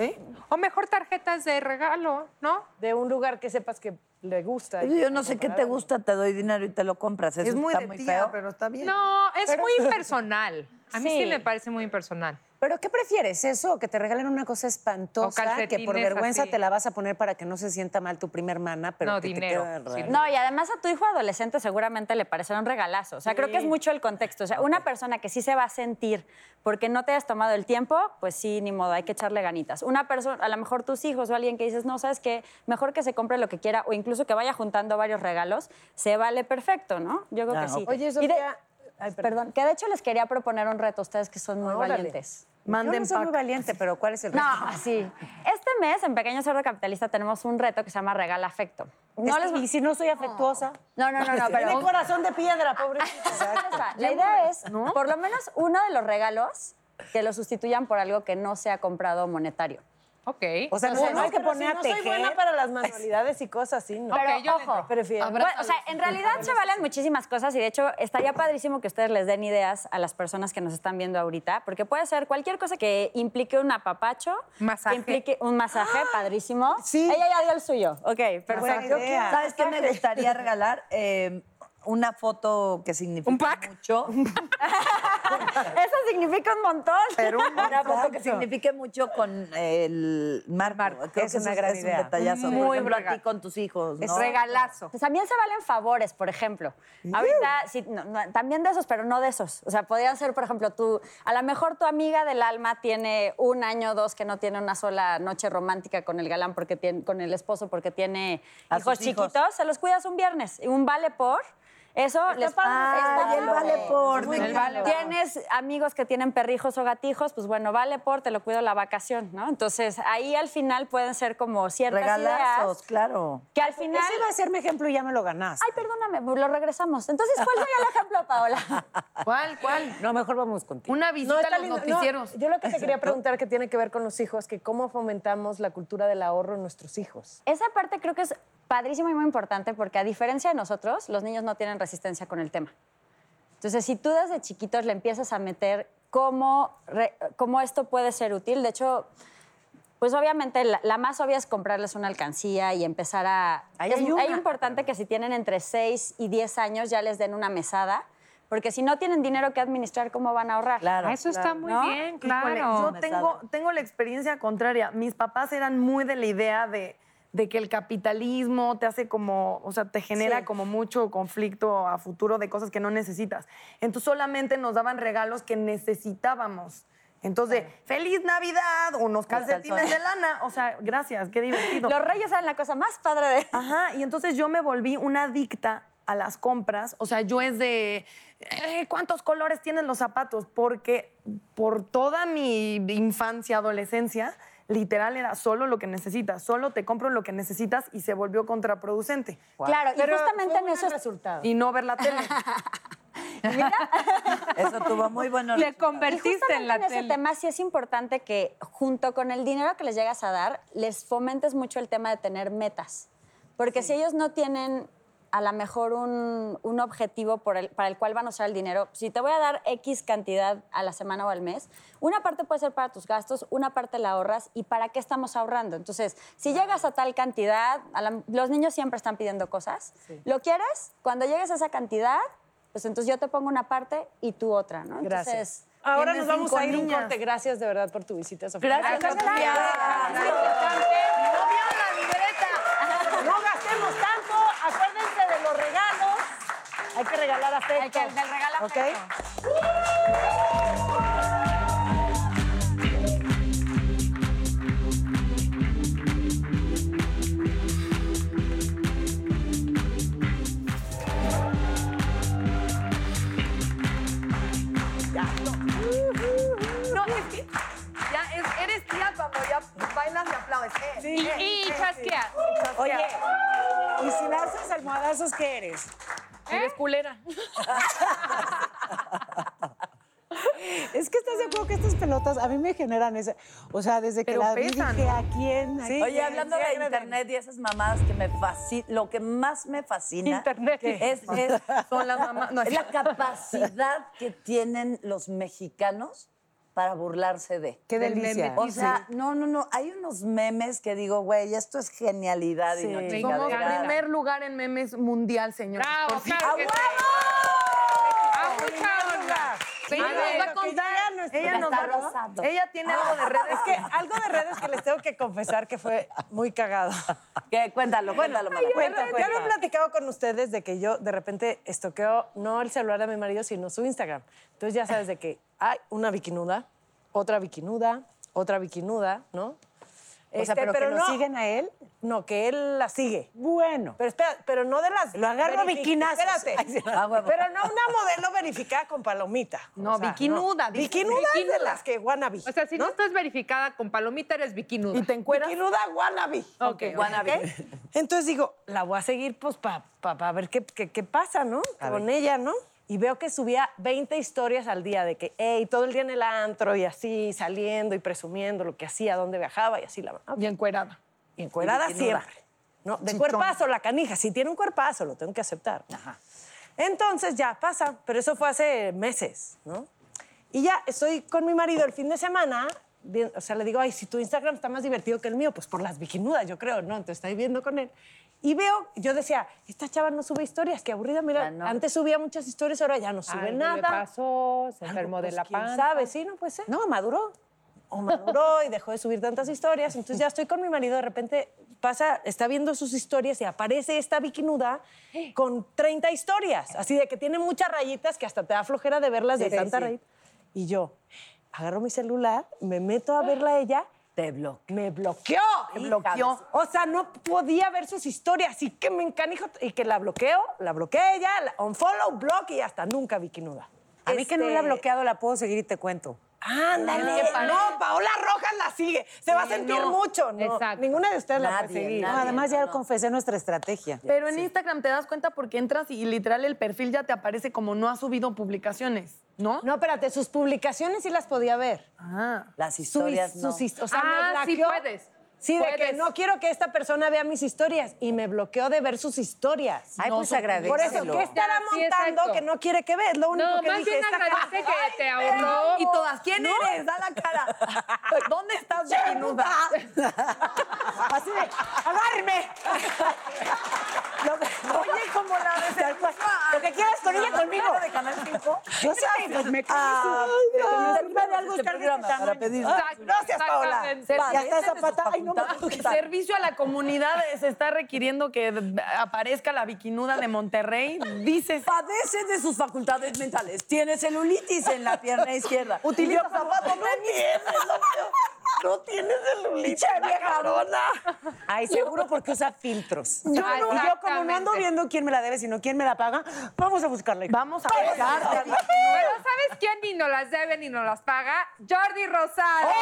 O mejor tarjetas de regalo, ¿no? De un lugar que sepas que le gusta. Yo no sé qué te gusta, te doy dinero y te lo compras. Eso Es muy está de muy tía, feo. pero está bien. No, es Pero- muy impersonal. A mí sí. Sí. me parece muy impersonal. ¿Pero qué prefieres? ¿Eso o que te regalen una cosa espantosa que por vergüenza así. te la vas a poner para que no se sienta mal tu primer mana, pero No, que te dinero. queda Sí. raro? No, y además a tu hijo adolescente seguramente le parecerá un regalazo. O sea, creo que es mucho el contexto. O sea, una persona que sí se va a sentir porque no te hayas tomado el tiempo, pues sí, ni modo, hay que echarle ganitas. Una persona, a lo mejor tus hijos o alguien que dices, no, ¿sabes qué? Mejor que se compre lo que quiera o incluso que vaya juntando varios regalos, se vale perfecto, ¿no? Yo creo Ah, que sí. Oye, Sofía. Ay, perdón, que de hecho les quería proponer un reto a ustedes que son muy Órale. valientes. Yo Manden no soy muy pack. valiente, pero ¿cuál es el reto? No, sí. Este mes en Pequeño Cerdo Capitalista tenemos un reto que se llama Regala Afecto. No les ¿Y si no soy afectuosa? No, no, no, no, pero Tiene corazón de piedra, pobre. La idea es, por lo menos uno de los regalos que lo sustituyan por algo que no sea comprado monetario. Ok. O sea, no, Entonces, no hay que poner si a no soy buena para las manualidades y cosas así, ¿no? Pero Ok, yo le ojo. Prefiero. Bueno, o sea, en realidad se valen muchísimas cosas y de hecho estaría padrísimo que ustedes les den ideas a las personas que nos están viendo ahorita, porque puede ser cualquier cosa que implique un apapacho, Masaje. que implique un masaje padrísimo. Sí. Ella ya dio el suyo. Ok, perfecto. ¿Sabes qué me gustaría regalar? Eh, una foto que significa mucho. Eso significa un montón. Pero una foto que signifique mucho con el Marco. Creo es que una gran es idea. un detallazo. Muy Por ejemplo, a regalo. ti con tus hijos, Es ¿no? regalazo. Pues también se valen favores, por ejemplo. Ahorita, sí, no, no, también de esos, pero no de esos. O sea, podrían ser, por ejemplo, tú, a lo mejor tu amiga del alma tiene un año o dos que no tiene una sola noche romántica con el galán, porque tiene, con el esposo, porque tiene hijos chiquitos, se los cuidas un viernes. Un vale por. Eso les padre. Ay, el vale por, bien. encanta. Tienes amigos que tienen perrijos o gatijos, pues bueno, vale por, te lo cuido la vacación, ¿no? Entonces ahí al final pueden ser como ciertas Regalazos, ideas claro. que al final. Ese iba a ser mi ejemplo y ya me lo ganaste. Ay, perdóname, lo regresamos. Entonces, ¿cuál sería el ejemplo, Paola? ¿Cuál, cuál? No, mejor vamos contigo. Una visita está a los lindo. No, noticieros. yo lo que te quería preguntar que tiene que ver con los hijos, que cómo fomentamos la cultura del ahorro en nuestros hijos. Esa parte creo que es padrísima y muy importante porque a diferencia de nosotros, los niños no tienen resistencia con el tema. Entonces, si tú desde chiquitos le empiezas a meter cómo, re- cómo esto puede ser útil, de hecho, pues obviamente la, la más obvia es comprarles una alcancía y empezar a... Ahí es, hay importante que si tienen entre 6 y 10 años ya les den una mesada, porque si no tienen dinero que administrar, ¿cómo van a ahorrar? Claro. Ah, Eso está muy ¿No? bien, Híjole, claro. yo tengo, tengo la experiencia contraria. Mis papás eran muy de la idea de, de que el capitalismo te hace como, o sea, te genera Sí. como mucho conflicto a futuro de cosas que no necesitas. Entonces solamente nos daban regalos que necesitábamos. Entonces, feliz Navidad, unos calcetines de lana. O sea, gracias, qué divertido. Los reyes eran la cosa más padre de... Ajá, y entonces yo me volví una adicta a las compras. O sea, yo es de, eh, ¿cuántos colores tienen los zapatos? Porque por toda mi infancia, adolescencia, literal era solo lo que necesitas, solo te compro lo que necesitas y se volvió contraproducente. Claro, y justamente en buen eso... resultado. Y no ver la tele. Eso tuvo muy buenos Le resultados. Y convertiste en la ese tele. tema sí es importante que junto con el dinero que les llegas a dar, les fomentes mucho el tema de tener metas. Porque si ellos no tienen a lo mejor un, un objetivo por el- para el cual van a usar el dinero, si te voy a dar X cantidad a la semana o al mes, una parte puede ser para tus gastos, una parte la ahorras y para qué estamos ahorrando. Entonces, si llegas a tal cantidad, a la- los niños siempre están pidiendo cosas, ¿lo quieres? Cuando llegues a esa cantidad, pues entonces yo te pongo una parte y y ¿no? Gracias. Entonces, Ahora nos vamos a ir un niñas. corte. Gracias de verdad por tu visita, Sofía. Gracias, Gracias, Sofía. gracias. ¡No vieron la libreta! No gastemos tanto, acuérdense de los regalos. Hay que regalar afecto. El que- del regalo ¿Ok? afecto. No, es que ya es- eres tía cuando ya bailas y aplaudes. Eh, Y, eh, y eh, chasquea. Oye, y si lanzas almohadazos, ¿qué eres? Eres culera. Es que estás de acuerdo que estas pelotas a mí me generan ese. O sea, desde que Pero la vi pesan, dije, ¿no? ¿a quién? ¿A Oye, quién? hablando de internet y esas mamadas que me fascina, lo que más me fascina Internet. es, es- Son las mamás. No, es la capacidad que tienen los mexicanos para burlarse de. Qué Del delicia. meme. O sea, no, no, no. Hay unos memes que digo, güey, esto es genialidad y no Sí. Somos primer lugar en memes mundial, señor. Bravo, claro que sí. ¡A mucha onda! Ella nos va a que contar. Ya Ella, nos va- rosado. ella tiene algo de redes. Es que algo de redes que les tengo que confesar que fue muy cagado. ¿Qué? Cuéntalo, cuéntalo, Mara. Yo, Cuenta, cuenta. lo he platicado con ustedes de que yo de repente estoqueo no el celular de mi marido, sino su Instagram. Entonces ya sabes de que hay una bikinuda, otra bikinuda, otra bikinuda, ¿no? O sea, pero, que lo siguen a él. No, que él la sigue. Bueno. Pero espera, pero no de las. Lo agarro biquinazos. Espérate. Ay, sí. Ah. Pero no una modelo verificada con palomita. No, bikinuda, dice. Bikinuda es de las que wannabe. O sea, si no, estás verificada con palomita, eres bikinuda. ¿Y te encueras? Bikinuda wannabe. Ok, Wannabe. Entonces digo, la voy a seguir pues para ver qué, qué, qué pasa, ¿no? Con ella, ¿no? Y veo que subía 20 historias al día de que, hey, todo el día en el antro y así, saliendo y presumiendo lo que hacía, dónde viajaba y así la Y encuerada. Y encuerada Y siempre. ¿no? De Chichón. cuerpazo, la canija. Si tiene un cuerpazo, lo tengo que aceptar. Entonces ya pasa, pero eso fue hace meses, ¿no? Y ya estoy con mi marido el fin de semana, bien- o sea, le digo, ay, si tu Instagram está más divertido que el mío, pues por las bikinudas, yo creo, ¿no? Entonces estoy viendo con él. Y veo, yo decía, esta chava no sube historias, qué aburrida, mira, antes subía muchas historias, ahora ya no sube Algo le nada. pasó, se enfermó de pues, la ¿quién panza. sabe? Sí, no puede ser. No, maduró. O maduró y dejó de subir tantas historias. Entonces ya estoy con mi marido, de repente pasa, está viendo sus historias y aparece esta bikinuda con 30 historias. Así de que tiene muchas rayitas que hasta te da flojera de verlas de Sí, tanta sí. rayita. Y yo agarro mi celular, me meto a verla a ella. Te bloqueó. Me bloqueó. Te bloqueó. O sea, no podía ver sus historias. Y que me encanijo. Y que la bloqueo, la bloqueé ella, la unfollow, block y hasta nunca bikinuda. A mí que no la he Este, bloqueado la puedo seguir y te cuento. Ándale. No, Paola Rojas la sigue. Se va a sentir no. mucho. No, Ninguna de ustedes la puede seguir. No, además ya confesé nuestra estrategia. Pero en Instagram te das cuenta porque entras y literal el perfil ya te aparece como no ha subido publicaciones, ¿no? No, espérate, sus publicaciones sí las podía ver. Ah. Las Sus- historias no. sus o sea, Ah, me sí puedes. Sí, de que no quiero que esta persona vea mis historias y me bloqueó de ver sus historias. Ay, No pues agradécelo. Por eso, ¿qué estará Sí, montando exacto. que no quiere que veas? Lo único No, que más dije, bien esta agradece cara- que te ahorró. Y todas, ¿quién eres? Da la cara. ¿Dónde estás, bikinuda? Así de, agárreme. Oye, como la de Lo que quieras con ella, conmigo. de Canal 5. Yo sé, pues me Ah, deriva de algo este para pedir. Gracias, Paola. Ya está esa pata. Ay, no servicio a la comunidad se está requiriendo que aparezca la bikinuda de Monterrey. Dices. Padece de sus facultades mentales. Tiene celulitis en la pierna izquierda. Utiliza zapatos No tienes, no, no tienes celulitis. viejarona. Ay, seguro porque usa filtros. Yo no. yo como no ando viendo quién me la debe, sino quién me la paga, vamos a buscarle. Vamos a buscarte. Pero ¿sabes quién ni nos las debe ni nos las paga? Jordi Rosado. Hemos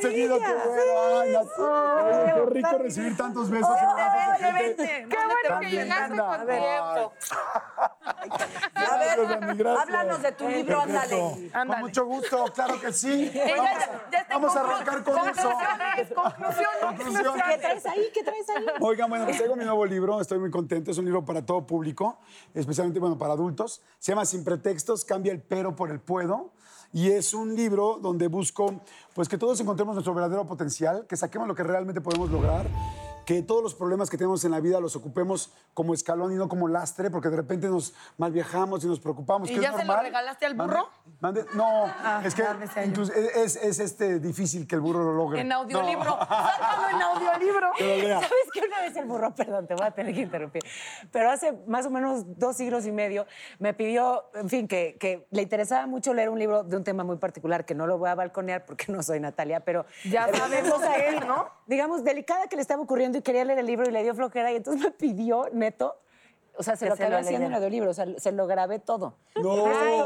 seguido, qué bueno. Ay. Oye, qué rico recibir tantos besos. Qué bueno que llegaste con tiempo. A ver, háblanos de tu libro, ándale. Con mucho gusto, claro que sí. Vamos, ya- ya está vamos a arrancar con eso. Conclusiones. ¿Qué traes ahí? ¿Qué traes ahí? Oigan, bueno, les traigo mi nuevo libro, estoy muy contento, es un libro para todo público, especialmente, bueno, para adultos. Se llama Sin pretextos, cambia el pero por el puedo. Y es un libro donde busco, pues, que todos encontremos nuestro verdadero potencial, que saquemos lo que realmente podemos lograr, que todos los problemas que tenemos en la vida los ocupemos como escalón y no como lastre, porque de repente nos mal viajamos y nos preocupamos. ¿Y que ya es se lo regalaste al Mande- burro? mande- no, Ah, es que incluso es, es, este, difícil que el burro lo logre. En audiolibro. No. Sácalo en audiolibro. ¿Sabes que una vez el burro, perdón, te voy a tener que interrumpir, pero hace más o menos dos siglos y medio me pidió, en fin, que, que le interesaba mucho leer un libro de un tema muy particular, que no lo voy a balconear porque no soy Natalia, pero... Ya sabemos que él, ¿no? Digamos, delicada que le estaba ocurriendo y quería leer el libro y le dio flojera y entonces me pidió, neto, o sea, se Que lo acabé haciendo en audiolibro, o sea, se lo grabé todo. No.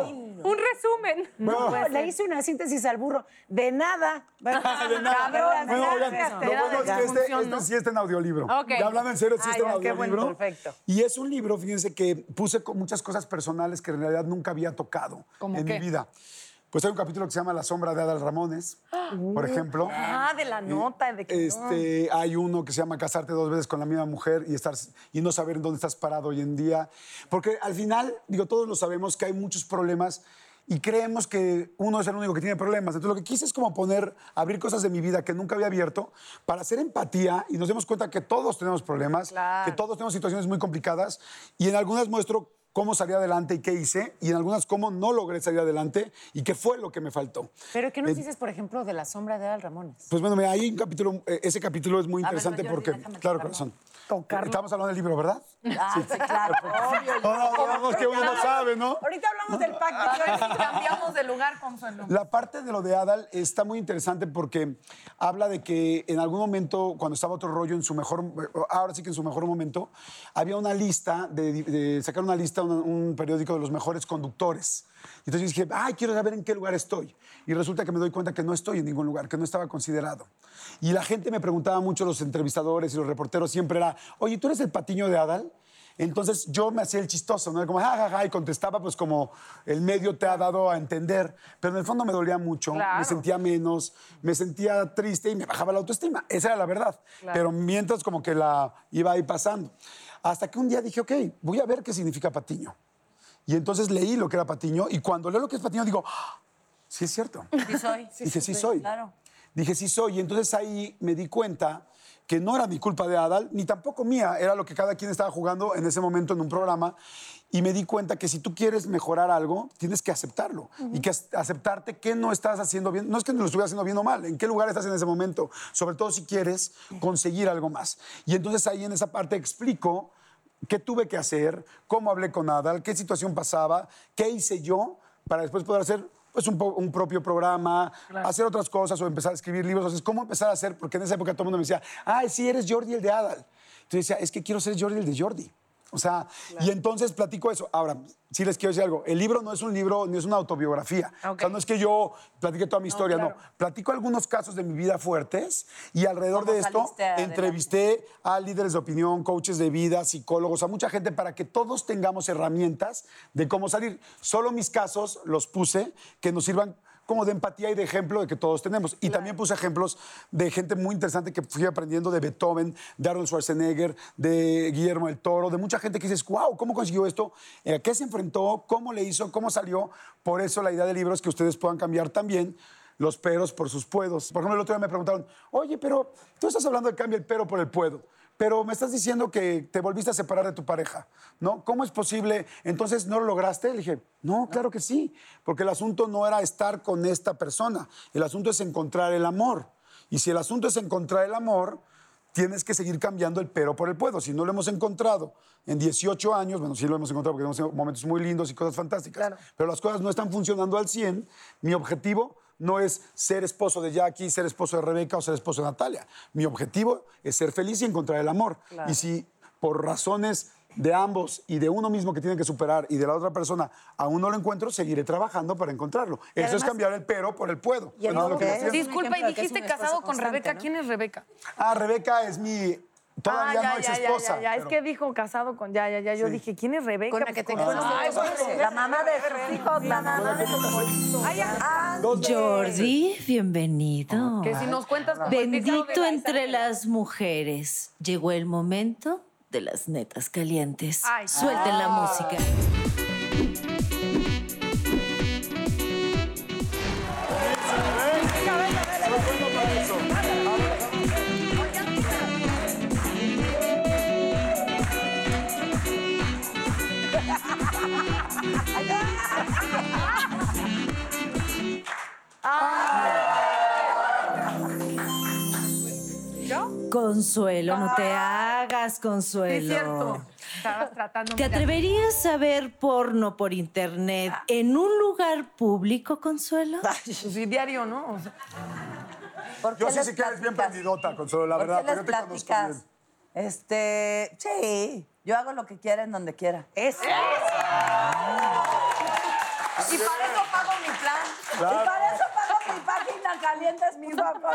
Un resumen. No, No. le hice una síntesis al burro. De nada. de nada. Cabrón, Bueno, oigan, lo bueno es que este, este sí está en audiolibro. Ok. Ya hablando en serio, sí está en qué bueno, audiolibro. perfecto. Y es un libro, fíjense, que puse con muchas cosas personales que en realidad nunca había tocado ¿Cómo en qué? mi vida. Pues hay un capítulo que se llama La sombra de Adal Ramones, por ejemplo. Ah, de la nota, de que no. Este, hay uno que se llama casarte dos veces con la misma mujer y, estar, y no saber en dónde estás parado hoy en día. Porque al final, digo, todos lo sabemos que hay muchos problemas y creemos que uno es el único que tiene problemas. Entonces lo que quise es como poner, abrir cosas de mi vida que nunca había abierto para hacer empatía y nos demos cuenta que todos tenemos problemas, que todos tenemos situaciones muy complicadas y en algunas muestro cómo salí adelante y qué hice, y en algunas cómo no logré salir adelante y qué fue lo que me faltó. Pero ¿qué nos Eh, dices, por ejemplo, de la sombra de Al Ramones? pues bueno, mira, hay un capítulo, eh, ese capítulo es muy A ver, interesante Jordi, porque, déjame claro, corazón. Tocarlo. Estamos hablando del libro, ¿verdad? Ah, sí, claro. obvio. No, no, vamos, que uno no sabe, ¿no? Ahorita hablamos del pacto. Cambiamos de lugar, Consuelo. La parte de lo de Adal está muy interesante porque habla de que en algún momento, cuando estaba otro rollo en su mejor, ahora sí que en su mejor momento, había una lista, de, de sacar una lista, un periódico de los mejores conductores. Y Entonces dije, ay, quiero saber en qué lugar estoy. Y resulta que me doy cuenta que no estoy en ningún lugar, que no estaba considerado. Y la gente me preguntaba mucho, los entrevistadores y los reporteros siempre era, oye, ¿tú eres el patiño de Adal? Entonces yo me hacía el chistoso, ¿no? Como, ja, ja, ja, y contestaba pues como el medio te ha dado a entender. Pero en el fondo me dolía mucho, Claro. me sentía menos, me sentía triste y me bajaba la autoestima. Esa era la verdad. Claro. Pero mientras como que la iba ahí pasando. Hasta que un día dije, ok, voy a ver qué significa patiño. Y entonces leí lo que era Patiño y cuando leo lo que es Patiño digo, "Ah, sí es cierto. Sí soy. Dije, sí soy. Claro. Dije, sí soy. Y entonces ahí me di cuenta que no era mi culpa de Adal, ni tampoco mía, era lo que cada quien estaba jugando en ese momento en un programa. Y me di cuenta que si tú quieres mejorar algo, tienes que aceptarlo. Y que ac- aceptarte que no estás haciendo bien. No es que no lo estuvieras haciendo bien o mal, en qué lugar estás en ese momento. Sobre todo si quieres conseguir algo más. Y entonces ahí en esa parte explico qué tuve que hacer, cómo hablé con Adal, qué situación pasaba, qué hice yo para después poder hacer pues, un, un propio programa, hacer otras cosas o empezar a escribir libros. Entonces, ¿cómo empezar a hacer? Porque en esa época todo el mundo me decía, ay, sí, eres Jordi el de Adal. Entonces decía, es que quiero ser Jordi el de Jordi. O sea, y entonces platico eso. Ahora, sí les quiero decir algo. El libro no es un libro, ni es una autobiografía. O sea, no es que yo platique toda mi historia, no. Platico algunos casos de mi vida fuertes y alrededor ¿Cómo de esto adelante? entrevisté a líderes de opinión, coaches de vida, psicólogos, a mucha gente para que todos tengamos herramientas de cómo salir. Solo mis casos los puse que nos sirvan como de empatía y de ejemplo de que todos tenemos. Y también puse ejemplos de gente muy interesante que fui aprendiendo de Beethoven, de Arnold Schwarzenegger, de Guillermo del Toro, de mucha gente que dices, wow, ¿cómo consiguió esto? ¿A qué se enfrentó? ¿Cómo le hizo? ¿Cómo salió? Por eso la idea del libro es que ustedes puedan cambiar también los peros por sus puedos. Por ejemplo, el otro día me preguntaron, oye, pero tú estás hablando de cambio el pero por el puedo. Pero me estás diciendo que te volviste a separar de tu pareja, ¿no? ¿Cómo es posible? Entonces, ¿no lo lograste? Le dije, no, claro que sí, porque el asunto no era estar con esta persona, el asunto es encontrar el amor. Y si el asunto es encontrar el amor, tienes que seguir cambiando el pero por el puedo. Si no lo hemos encontrado en 18 años, bueno, sí lo hemos encontrado porque tenemos momentos muy lindos y cosas fantásticas, pero las cosas no están funcionando al 100, mi objetivo no es ser esposo de Jackie, ser esposo de Rebeca o ser esposo de Natalia. Mi objetivo es ser feliz y encontrar el amor. Claro. Y si por razones de ambos y de uno mismo que tiene que superar y de la otra persona aún no lo encuentro, seguiré trabajando para encontrarlo. Y Eso es cambiar el pero por el puedo. Y es lo que. Disculpa, y dijiste casado con Rebeca. ¿Quién es Rebeca? Ah, Rebeca es mi todavía ah, ya, no ya, ya, esposa. ya, ya. Es pero- que dijo casado con. Ya, ya, ya. Yo Sí. dije, ¿quién es Rebeca? Con la que te La mamá de sus hijos, la mamá de sus Ay, ya. Jordi, bienvenido. Que si nos cuentas de Bendito entre las mujeres. Llegó el momento de las netas calientes. Ay. Suelten la Ah. Música. Consuelo, no te hagas, Consuelo. Sí, es cierto. Estabas tratando. ¿Te atreverías a ver porno por internet en un lugar público, Consuelo? Sí, diario, ¿no? O sea, Yo sí sé que eres bien prendidota, Consuelo, la ¿Por verdad, qué les yo te conozco platicas? bien. Este, sí, yo hago lo que quiera en donde quiera. Eso. Y para eso pago mi plan. Claro. Y para eso pago mi guapo.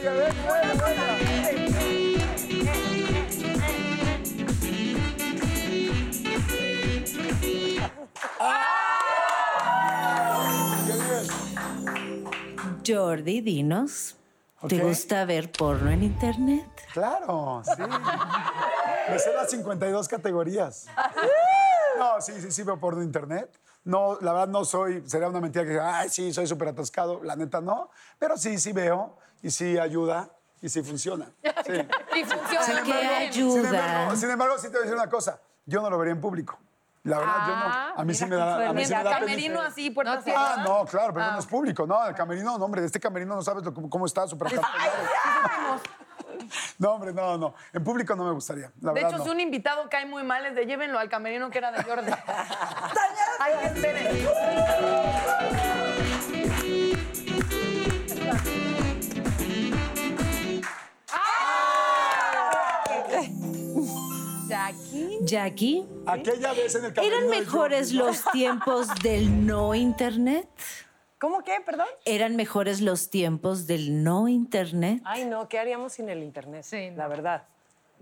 Sí, a ver, bueno, bueno. Jordi, dinos. ¿Te Ok. gusta ver porno en internet? Claro, sí. Me sé las 52 categorías. No, sí, sí, sí veo porno en internet. No, la verdad no soy, sería una mentira que ay, sí, soy súper atascado. La neta no. Pero sí, sí veo y sí ayuda y sí funciona. Sí. Y funciona. Sin ayuda. embargo, sin embargo, sí te voy a decir una cosa. Yo no lo vería en público. La verdad, yo no. A mí sí me da, a mí sí me da camerino así, puertas Ah, cerradas. no, claro, pero no es público. No, el camerino, no, hombre, este camerino no sabes lo- cómo, cómo está, súper. No, hombre, no, no. En público no me gustaría. La De verdad, hecho, no. si un invitado cae muy mal, es de llévenlo al camerino que era de Jordi. Ay, esperen. Jackie. Jackie. Aquella vez en el camerino ¿Eran mejores los tiempos del no internet? ¿Cómo qué? Perdón. ¿Eran mejores los tiempos del no internet? Ay, no, ¿qué haríamos sin el internet? Sí. La verdad.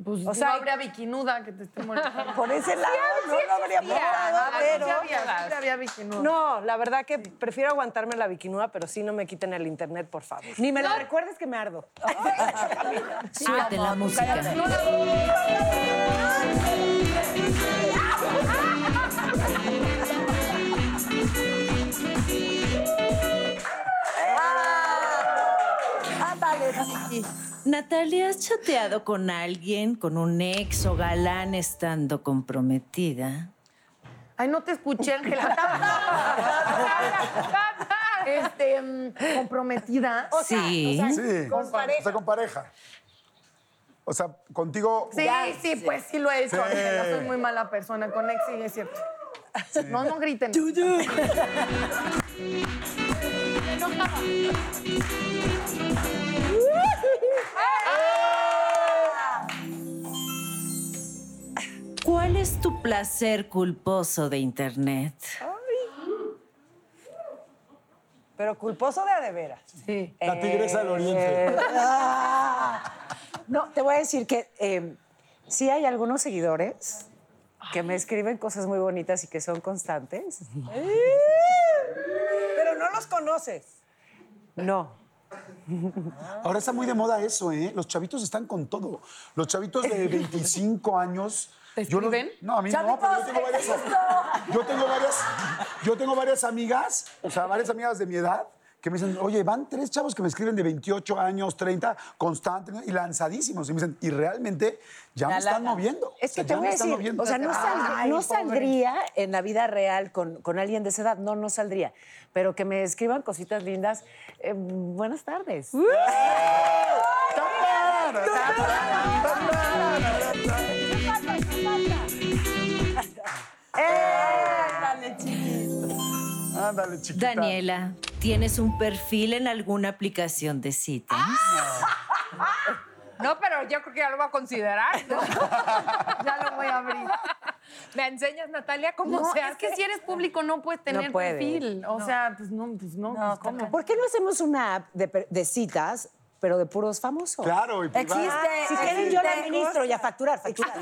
Pues O sea, no habría bikinuda que te esté molestando. Por ese lado, no lo habría Ah, pero... sí había, sí había bikinuda. No, la verdad que prefiero aguantarme la bikinuda, pero sí no me quiten el internet, por favor. Ni me lo recuerdes que me ardo. Suelten la música. No Chiqui. Natalia, ¿has chateado con alguien, con un ex o galán estando comprometida? Ay, no te escuché, Ángela. este, mm, comprometida. O sea, Sí. o sea, Sí, con o sea, con pareja. O sea, contigo. Sí, sí, pues sí lo he hecho. Sí. Ángela. Soy muy mala persona con ex, sí, es cierto. No, no griten. ¿Cuál es tu placer culposo de Internet? Pero culposo de a de veras. Sí. La tigresa del oriente. Eh, No, te voy a decir que eh, sí hay algunos seguidores que me escriben cosas muy bonitas y que son constantes. Pero no los conoces. No. Ahora está muy de moda eso, ¿eh? Los chavitos están con todo. Los chavitos de 25 años. ¿Te yo escriben? no, a mí no, pero yo tengo varias. Yo tengo varias. Yo tengo varias amigas, o sea, varias amigas de mi edad. Que me dicen, oye, van tres chavos que me escriben de 28 años, 30, constantes y lanzadísimos. Y me dicen, y realmente ya me están moviendo. Es que O sea, te ya voy me a están decir, moviendo. o sea, no, sal- Ay, no pobre. saldría en la vida real con, con alguien de esa edad, no, no saldría. Pero que me escriban cositas lindas, eh, buenas tardes. Chiquito. Ándale, chiquita. Daniela, ¿tienes un perfil en alguna aplicación de citas? No, pero yo creo que ya lo voy a considerar. ¿no? Ya lo voy a abrir. ¿Me enseñas, Natalia, cómo No, se es hace? que si eres público no puedes tener No puedes. perfil. O No. sea, pues no, pues no, pues ¿cómo? ¿Por qué no hacemos una app de citas, pero de puros famosos? Claro, y. Existe. Si quieren, yo la administro y a facturar, facturar.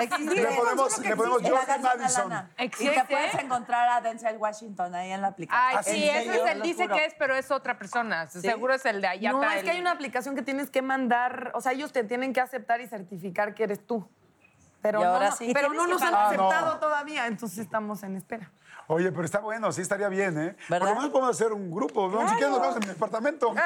Existe. Le ponemos, le la Jordan Madison. Lana. Y Existe. te puedes encontrar a Denzel Washington ahí en la aplicación. Ay, sí, ¿En ese es el dice que es, pero es otra persona. Seguro es el de allá. No, es que hay una aplicación que tienes que mandar, o sea, ellos te tienen que aceptar y certificar que eres tú. Pero ahora no, sí. pero no nos han pagar. Ah, no. aceptado todavía, entonces estamos en espera. Oye, pero está bueno, sí estaría bien, ¿eh? Por ¿Verdad? lo menos podemos hacer un grupo, ¿no? Si quieres nos vemos en mi departamento.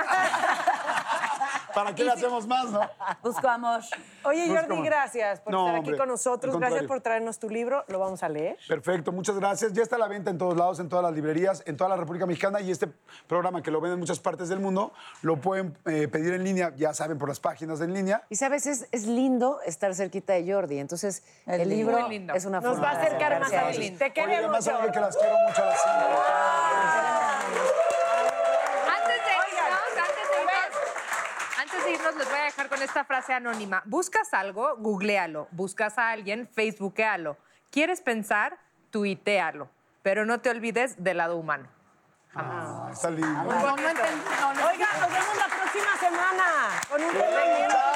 ¿Para qué le hacemos más, no? Busco amor. Oye, Jordi, gracias por No, estar hombre, aquí con nosotros. Gracias por traernos tu libro. Lo vamos a leer. Perfecto, muchas gracias. Ya está a la venta en todos lados, en todas las librerías, en toda la República Mexicana y este programa que lo ven en muchas partes del mundo lo pueden eh, pedir en línea, ya saben, por las páginas en línea. Y sabes, es, es lindo estar cerquita de Jordi. Entonces, Es el libro es una Nos forma va a acercar más a. Te Oye, queremos además saben mucho. que las quiero mucho a las les voy a dejar con esta frase anónima. Buscas algo, googlealo. Buscas a alguien, facebookéalo. ¿Quieres pensar? Tuitealo. Pero no te olvides del lado humano. Jamás. Ah. Oiga, nos vemos la próxima semana con un compañero.